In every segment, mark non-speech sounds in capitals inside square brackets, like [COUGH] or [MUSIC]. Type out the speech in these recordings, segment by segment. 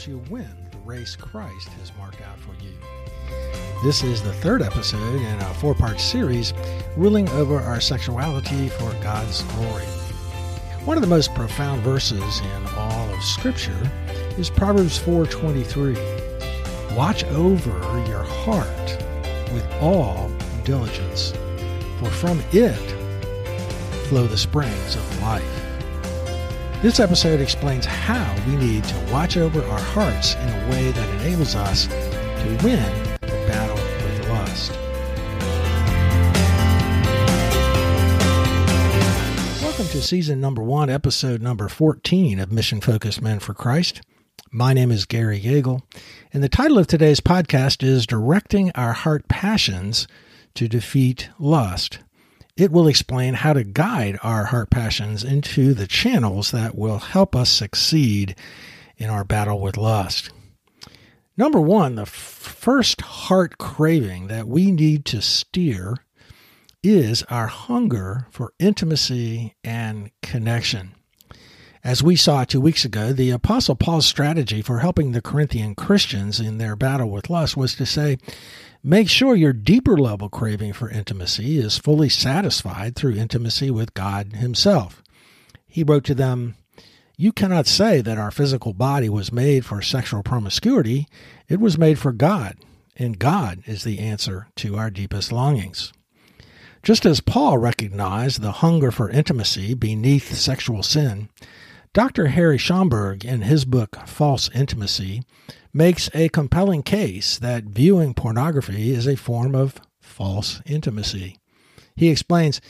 helps you win the race Christ has marked out for you. This is the third episode in a four part series, Ruling Over Our Sexuality for God's Glory. One of the most profound verses in all of Scripture is Proverbs 4:23. Watch over your heart with all diligence, for from it flow the springs of life. This episode explains how we need to watch over our hearts in a way that enables us to win the battle with lust. Welcome to season number one, episode number 14 of Mission Focused Men for Christ. My name is Gary Yeagle, and the title of today's podcast is Directing Our Heart Passions to Defeat Lust. It will explain how to guide our heart passions into the channels that will help us succeed in our battle with lust. Number one, the first heart craving that we need to steer is our hunger for intimacy and connection. As we saw two weeks ago, the Apostle Paul's strategy for helping the Corinthian Christians in their battle with lust was to say, Make sure your deeper level craving for intimacy is fully satisfied through intimacy with God Himself. He wrote to them, You cannot say that our physical body was made for sexual promiscuity. It was made for God, and God is the answer to our deepest longings. Just as Paul recognized the hunger for intimacy beneath sexual sin, Dr. Harry Schaumburg, in his book False Intimacy, makes a compelling case that viewing pornography is a form of false intimacy. He explains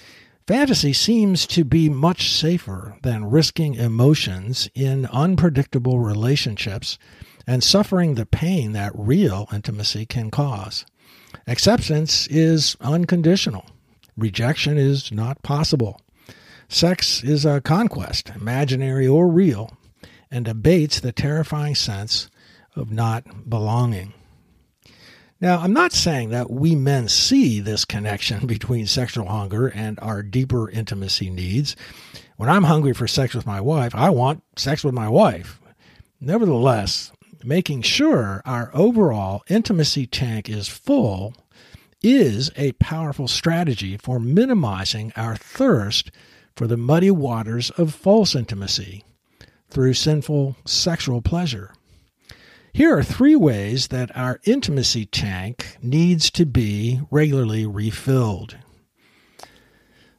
fantasy seems to be much safer than risking emotions in unpredictable relationships and suffering the pain that real intimacy can cause. Acceptance is unconditional. Rejection is not possible. Sex is a conquest, imaginary or real, and abates the terrifying sense of not belonging. Now, I'm not saying that we men see this connection [LAUGHS] between sexual hunger and our deeper intimacy needs. When I'm hungry for sex with my wife, I want sex with my wife. Nevertheless, making sure our overall intimacy tank is full is a powerful strategy for minimizing our thirst for the muddy waters of false intimacy through sinful sexual pleasure. Here are three ways that our intimacy tank needs to be regularly refilled.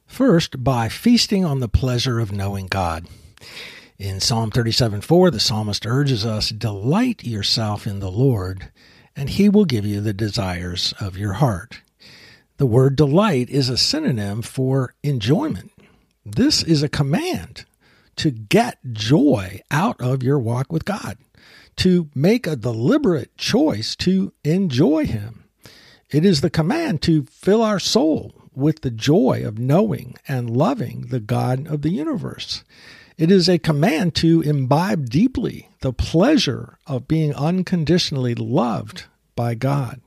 First, by feasting on the pleasure of knowing God. In Psalm 37 4, the psalmist urges us, "Delight yourself in the Lord, and he will give you the desires of your heart." The word delight is a synonym for enjoyment. This is a command to get joy out of your walk with God to make a deliberate choice to enjoy Him. It is the command to fill our soul with the joy of knowing and loving the God of the universe. It is a command to imbibe deeply the pleasure of being unconditionally loved by God.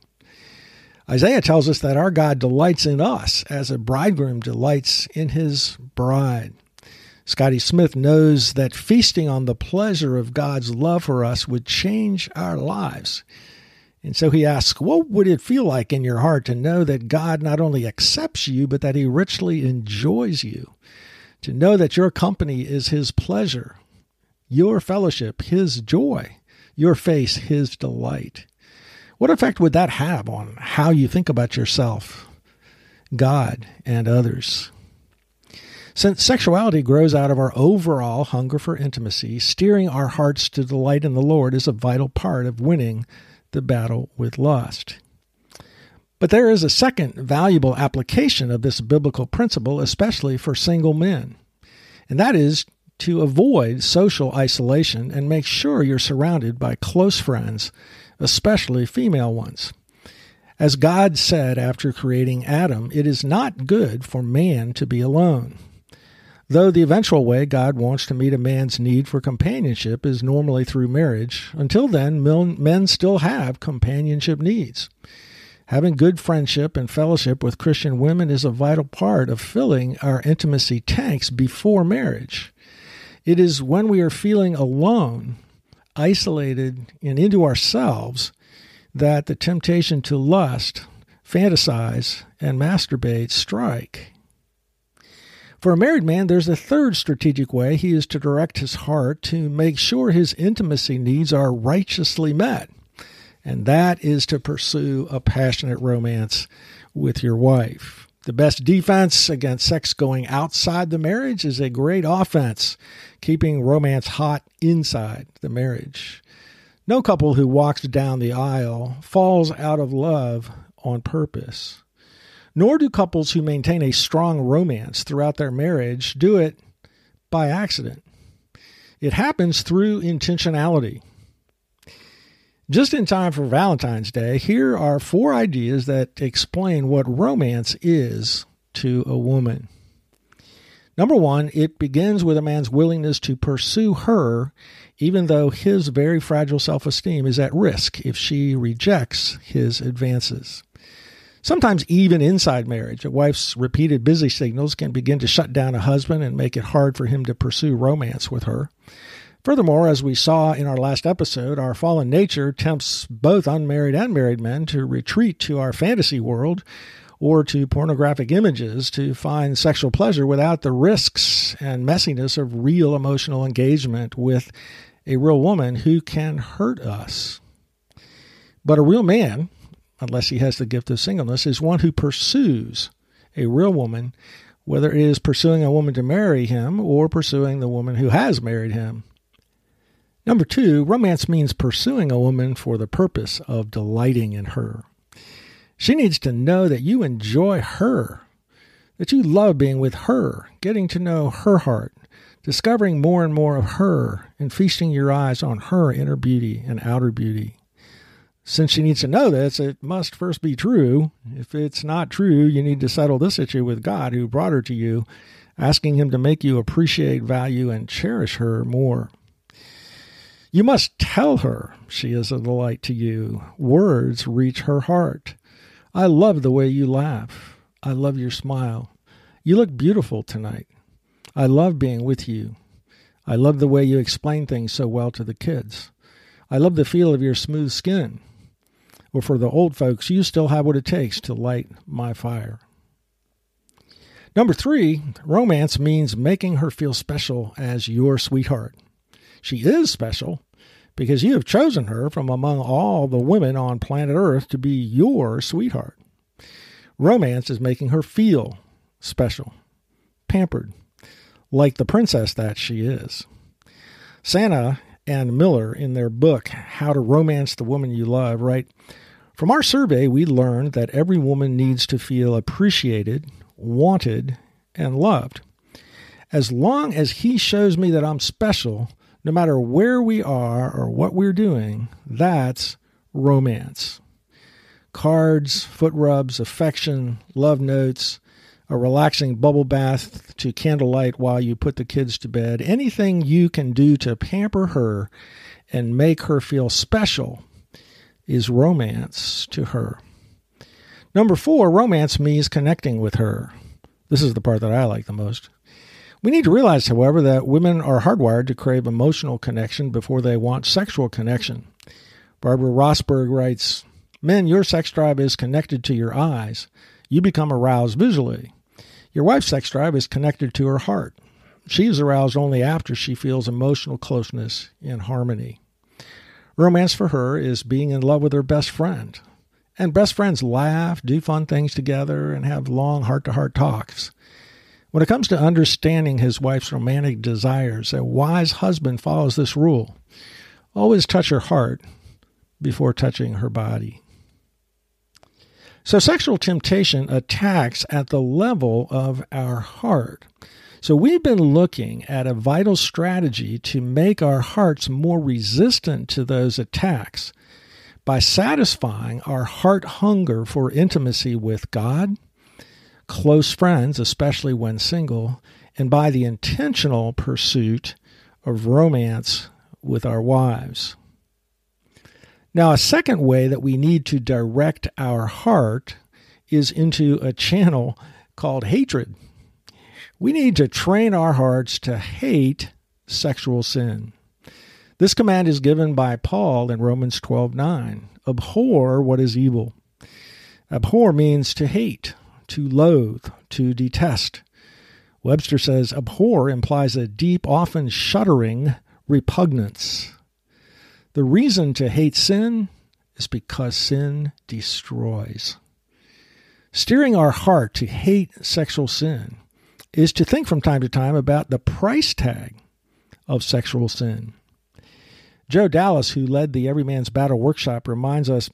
Isaiah tells us that our God delights in us as a bridegroom delights in his bride. Scotty Smith knows that feasting on the pleasure of God's love for us would change our lives. And so he asks, What would it feel like in your heart to know that God not only accepts you, but that he richly enjoys you? To know that your company is his pleasure, your fellowship, his joy, your face, his delight. What effect would that have on how you think about yourself, God, and others? Since sexuality grows out of our overall hunger for intimacy, steering our hearts to delight in the Lord is a vital part of winning the battle with lust. But there is a second valuable application of this biblical principle, especially for single men, and that is to avoid social isolation and make sure you're surrounded by close friends, especially female ones. As God said after creating Adam, it is not good for man to be alone. Though the eventual way God wants to meet a man's need for companionship is normally through marriage, until then, men still have companionship needs. Having good friendship and fellowship with Christian women is a vital part of filling our intimacy tanks before marriage. It is when we are feeling alone, isolated and into ourselves that the temptation to lust, fantasize, and masturbate strike. For a married man, there's a third strategic way he is to direct his heart to make sure his intimacy needs are righteously met, and that is to pursue a passionate romance with your wife. The best defense against sex going outside the marriage is a great offense, keeping romance hot inside the marriage. No couple who walks down the aisle falls out of love on purpose. Nor do couples who maintain a strong romance throughout their marriage do it by accident. It happens through intentionality. Just in time for Valentine's Day, here are four ideas that explain what romance is to a woman. Number one, it begins with a man's willingness to pursue her, even though his very fragile self esteem is at risk if she rejects his advances. Sometimes, even inside marriage, a wife's repeated busy signals can begin to shut down a husband and make it hard for him to pursue romance with her. Furthermore, as we saw in our last episode, our fallen nature tempts both unmarried and married men to retreat to our fantasy world or to pornographic images to find sexual pleasure without the risks and messiness of real emotional engagement with a real woman who can hurt us. But a real man unless he has the gift of singleness, is one who pursues a real woman, whether it is pursuing a woman to marry him or pursuing the woman who has married him. Number two, romance means pursuing a woman for the purpose of delighting in her. She needs to know that you enjoy her, that you love being with her, getting to know her heart, discovering more and more of her, and feasting your eyes on her inner beauty and outer beauty. Since she needs to know this, it must first be true. If it's not true, you need to settle this issue with God who brought her to you, asking Him to make you appreciate, value, and cherish her more. You must tell her she is a delight to you. Words reach her heart. I love the way you laugh. I love your smile. You look beautiful tonight. I love being with you. I love the way you explain things so well to the kids. I love the feel of your smooth skin. Well, for the old folks, you still have what it takes to light my fire. Number three, romance means making her feel special as your sweetheart. She is special because you have chosen her from among all the women on planet Earth to be your sweetheart. Romance is making her feel special, pampered, like the princess that she is. Sanna and Miller, in their book, How to Romance the Woman You Love, write from our survey, we learned that every woman needs to feel appreciated, wanted, and loved. As long as he shows me that I'm special, no matter where we are or what we're doing, that's romance. Cards, foot rubs, affection, love notes, a relaxing bubble bath to candlelight while you put the kids to bed, anything you can do to pamper her and make her feel special is romance to her. Number four, romance means connecting with her. This is the part that I like the most. We need to realize, however, that women are hardwired to crave emotional connection before they want sexual connection. Barbara Rosberg writes Men, your sex drive is connected to your eyes. You become aroused visually. Your wife's sex drive is connected to her heart. She is aroused only after she feels emotional closeness and harmony. Romance for her is being in love with her best friend. And best friends laugh, do fun things together, and have long heart to heart talks. When it comes to understanding his wife's romantic desires, a wise husband follows this rule always touch her heart before touching her body. So, sexual temptation attacks at the level of our heart. So, we've been looking at a vital strategy to make our hearts more resistant to those attacks by satisfying our heart hunger for intimacy with God, close friends, especially when single, and by the intentional pursuit of romance with our wives. Now, a second way that we need to direct our heart is into a channel called hatred. We need to train our hearts to hate sexual sin. This command is given by Paul in Romans 12:9. Abhor what is evil. Abhor means to hate, to loathe, to detest. Webster says abhor implies a deep, often shuddering repugnance. The reason to hate sin is because sin destroys. Steering our heart to hate sexual sin is to think from time to time about the price tag of sexual sin. Joe Dallas, who led the Everyman's Battle workshop, reminds us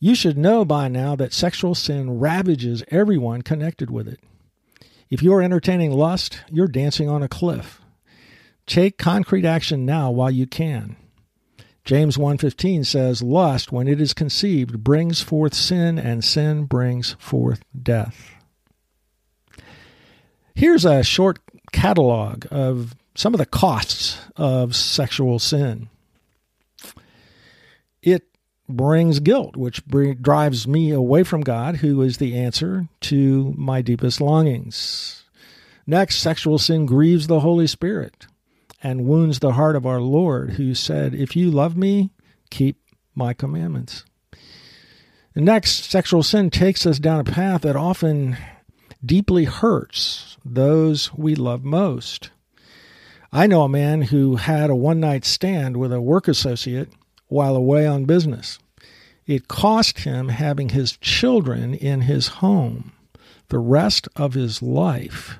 you should know by now that sexual sin ravages everyone connected with it. If you're entertaining lust, you're dancing on a cliff. Take concrete action now while you can. James 1:15 says lust when it is conceived brings forth sin and sin brings forth death. Here's a short catalog of some of the costs of sexual sin. It brings guilt, which drives me away from God, who is the answer to my deepest longings. Next, sexual sin grieves the Holy Spirit and wounds the heart of our Lord, who said, If you love me, keep my commandments. And next, sexual sin takes us down a path that often deeply hurts those we love most. I know a man who had a one night stand with a work associate while away on business. It cost him having his children in his home the rest of his life.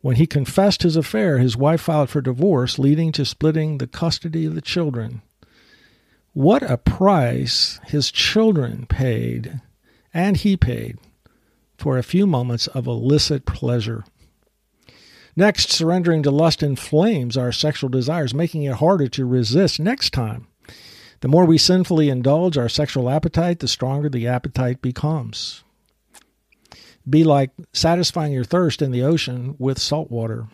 When he confessed his affair, his wife filed for divorce, leading to splitting the custody of the children. What a price his children paid, and he paid, for a few moments of illicit pleasure. Next, surrendering to lust inflames our sexual desires, making it harder to resist next time. The more we sinfully indulge our sexual appetite, the stronger the appetite becomes be like satisfying your thirst in the ocean with salt water.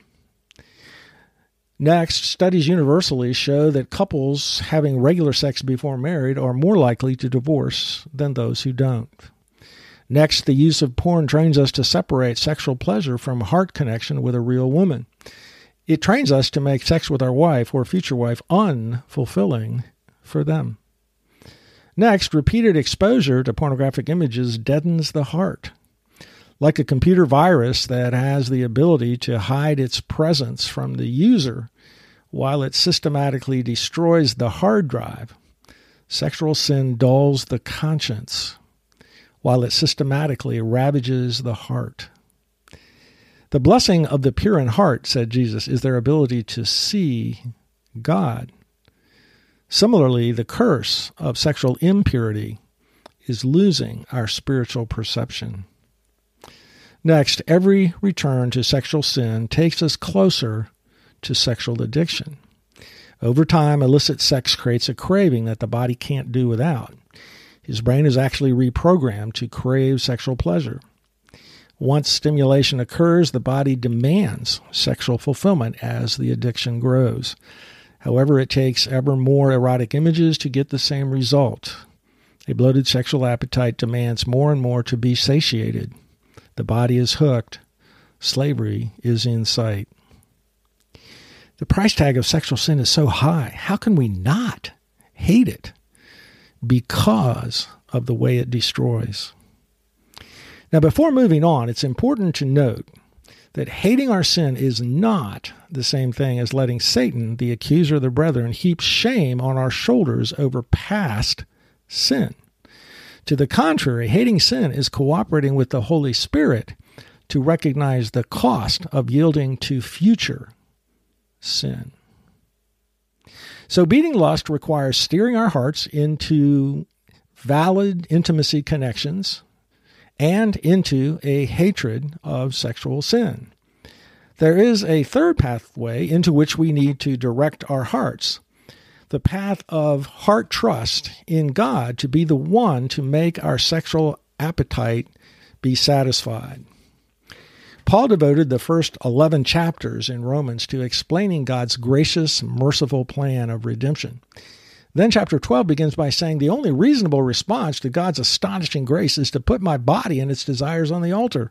Next, studies universally show that couples having regular sex before married are more likely to divorce than those who don't. Next, the use of porn trains us to separate sexual pleasure from heart connection with a real woman. It trains us to make sex with our wife or future wife unfulfilling for them. Next, repeated exposure to pornographic images deadens the heart like a computer virus that has the ability to hide its presence from the user while it systematically destroys the hard drive. Sexual sin dulls the conscience while it systematically ravages the heart. The blessing of the pure in heart, said Jesus, is their ability to see God. Similarly, the curse of sexual impurity is losing our spiritual perception. Next, every return to sexual sin takes us closer to sexual addiction. Over time, illicit sex creates a craving that the body can't do without. His brain is actually reprogrammed to crave sexual pleasure. Once stimulation occurs, the body demands sexual fulfillment as the addiction grows. However, it takes ever more erotic images to get the same result. A bloated sexual appetite demands more and more to be satiated. The body is hooked. Slavery is in sight. The price tag of sexual sin is so high. How can we not hate it? Because of the way it destroys. Now, before moving on, it's important to note that hating our sin is not the same thing as letting Satan, the accuser of the brethren, heap shame on our shoulders over past sin. To the contrary, hating sin is cooperating with the Holy Spirit to recognize the cost of yielding to future sin. So, beating lust requires steering our hearts into valid intimacy connections and into a hatred of sexual sin. There is a third pathway into which we need to direct our hearts the path of heart trust in God to be the one to make our sexual appetite be satisfied. Paul devoted the first 11 chapters in Romans to explaining God's gracious, merciful plan of redemption. Then chapter 12 begins by saying the only reasonable response to God's astonishing grace is to put my body and its desires on the altar.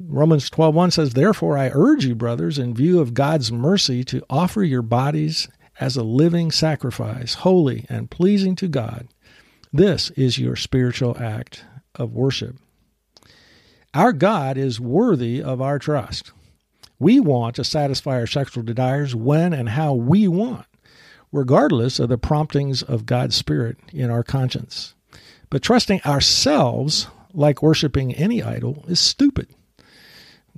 Romans 12:1 says, "Therefore I urge you, brothers, in view of God's mercy, to offer your bodies as a living sacrifice, holy and pleasing to God. This is your spiritual act of worship. Our God is worthy of our trust. We want to satisfy our sexual desires when and how we want, regardless of the promptings of God's Spirit in our conscience. But trusting ourselves, like worshiping any idol, is stupid.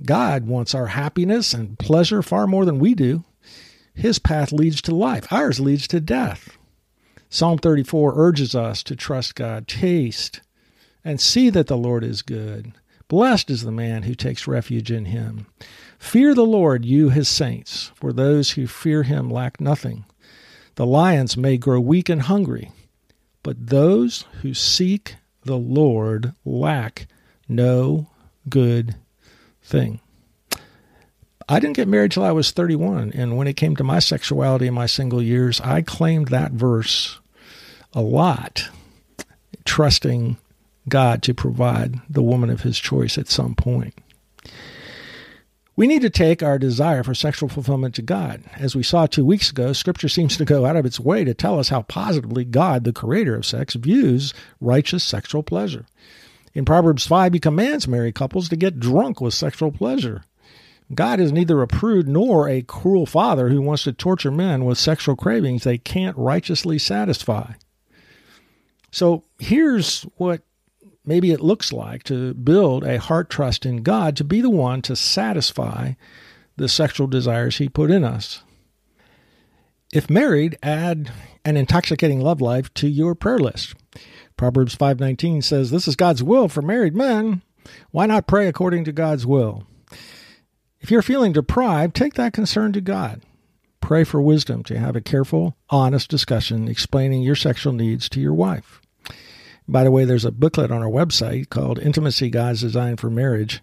God wants our happiness and pleasure far more than we do. His path leads to life, ours leads to death. Psalm 34 urges us to trust God. Taste and see that the Lord is good. Blessed is the man who takes refuge in him. Fear the Lord, you his saints, for those who fear him lack nothing. The lions may grow weak and hungry, but those who seek the Lord lack no good thing. I didn't get married till I was 31, and when it came to my sexuality in my single years, I claimed that verse a lot, trusting God to provide the woman of his choice at some point. We need to take our desire for sexual fulfillment to God. As we saw two weeks ago, Scripture seems to go out of its way to tell us how positively God, the creator of sex, views righteous sexual pleasure. In Proverbs 5, he commands married couples to get drunk with sexual pleasure. God is neither a prude nor a cruel father who wants to torture men with sexual cravings they can't righteously satisfy. So here's what maybe it looks like to build a heart trust in God to be the one to satisfy the sexual desires He put in us. If married, add an intoxicating love life to your prayer list. Proverbs 5:19 says, "This is God's will for married men. Why not pray according to God's will?" If you're feeling deprived, take that concern to God. Pray for wisdom to have a careful, honest discussion explaining your sexual needs to your wife. By the way, there's a booklet on our website called Intimacy God's Design for Marriage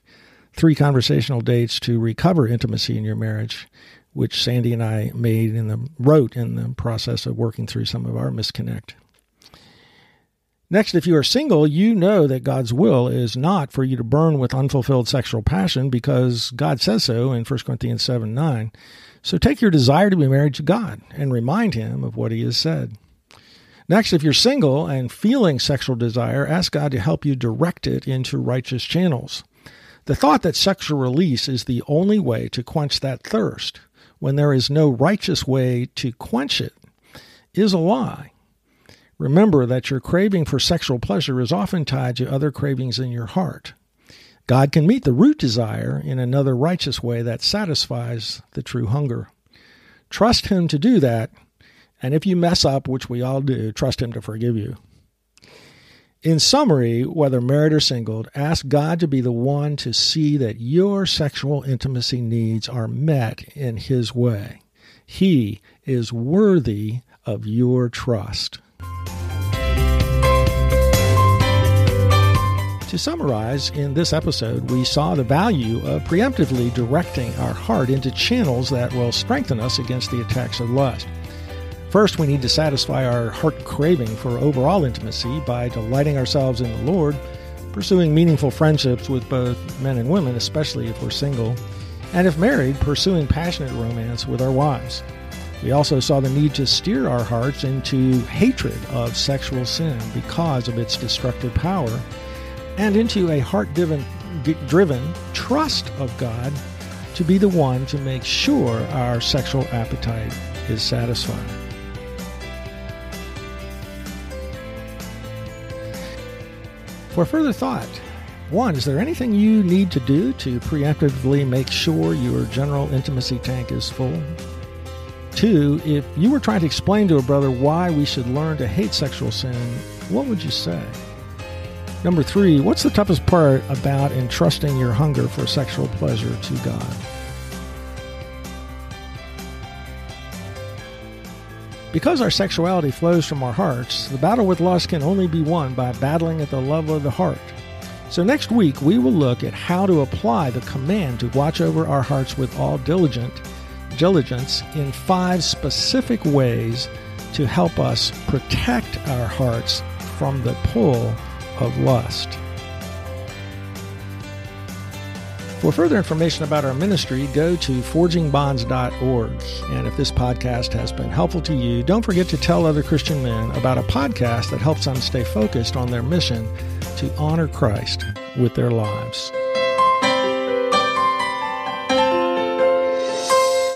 Three Conversational Dates to Recover Intimacy in Your Marriage, which Sandy and I made the wrote in the process of working through some of our misconnect. Next, if you are single, you know that God's will is not for you to burn with unfulfilled sexual passion because God says so in 1 Corinthians 7 9. So take your desire to be married to God and remind Him of what He has said. Next, if you're single and feeling sexual desire, ask God to help you direct it into righteous channels. The thought that sexual release is the only way to quench that thirst, when there is no righteous way to quench it, is a lie. Remember that your craving for sexual pleasure is often tied to other cravings in your heart. God can meet the root desire in another righteous way that satisfies the true hunger. Trust Him to do that and if you mess up, which we all do, trust Him to forgive you. In summary, whether married or single, ask God to be the one to see that your sexual intimacy needs are met in His way. He is worthy of your trust. To summarize, in this episode, we saw the value of preemptively directing our heart into channels that will strengthen us against the attacks of lust. First, we need to satisfy our heart craving for overall intimacy by delighting ourselves in the Lord, pursuing meaningful friendships with both men and women, especially if we're single, and if married, pursuing passionate romance with our wives. We also saw the need to steer our hearts into hatred of sexual sin because of its destructive power, and into a heart driven trust of God to be the one to make sure our sexual appetite is satisfied. For further thought, one, is there anything you need to do to preemptively make sure your general intimacy tank is full? Two, if you were trying to explain to a brother why we should learn to hate sexual sin, what would you say? Number three, what's the toughest part about entrusting your hunger for sexual pleasure to God? Because our sexuality flows from our hearts, the battle with lust can only be won by battling at the level of the heart. So, next week, we will look at how to apply the command to watch over our hearts with all diligent diligence in five specific ways to help us protect our hearts from the pull of lust. For further information about our ministry, go to forgingbonds.org. And if this podcast has been helpful to you, don't forget to tell other Christian men about a podcast that helps them stay focused on their mission to honor Christ with their lives.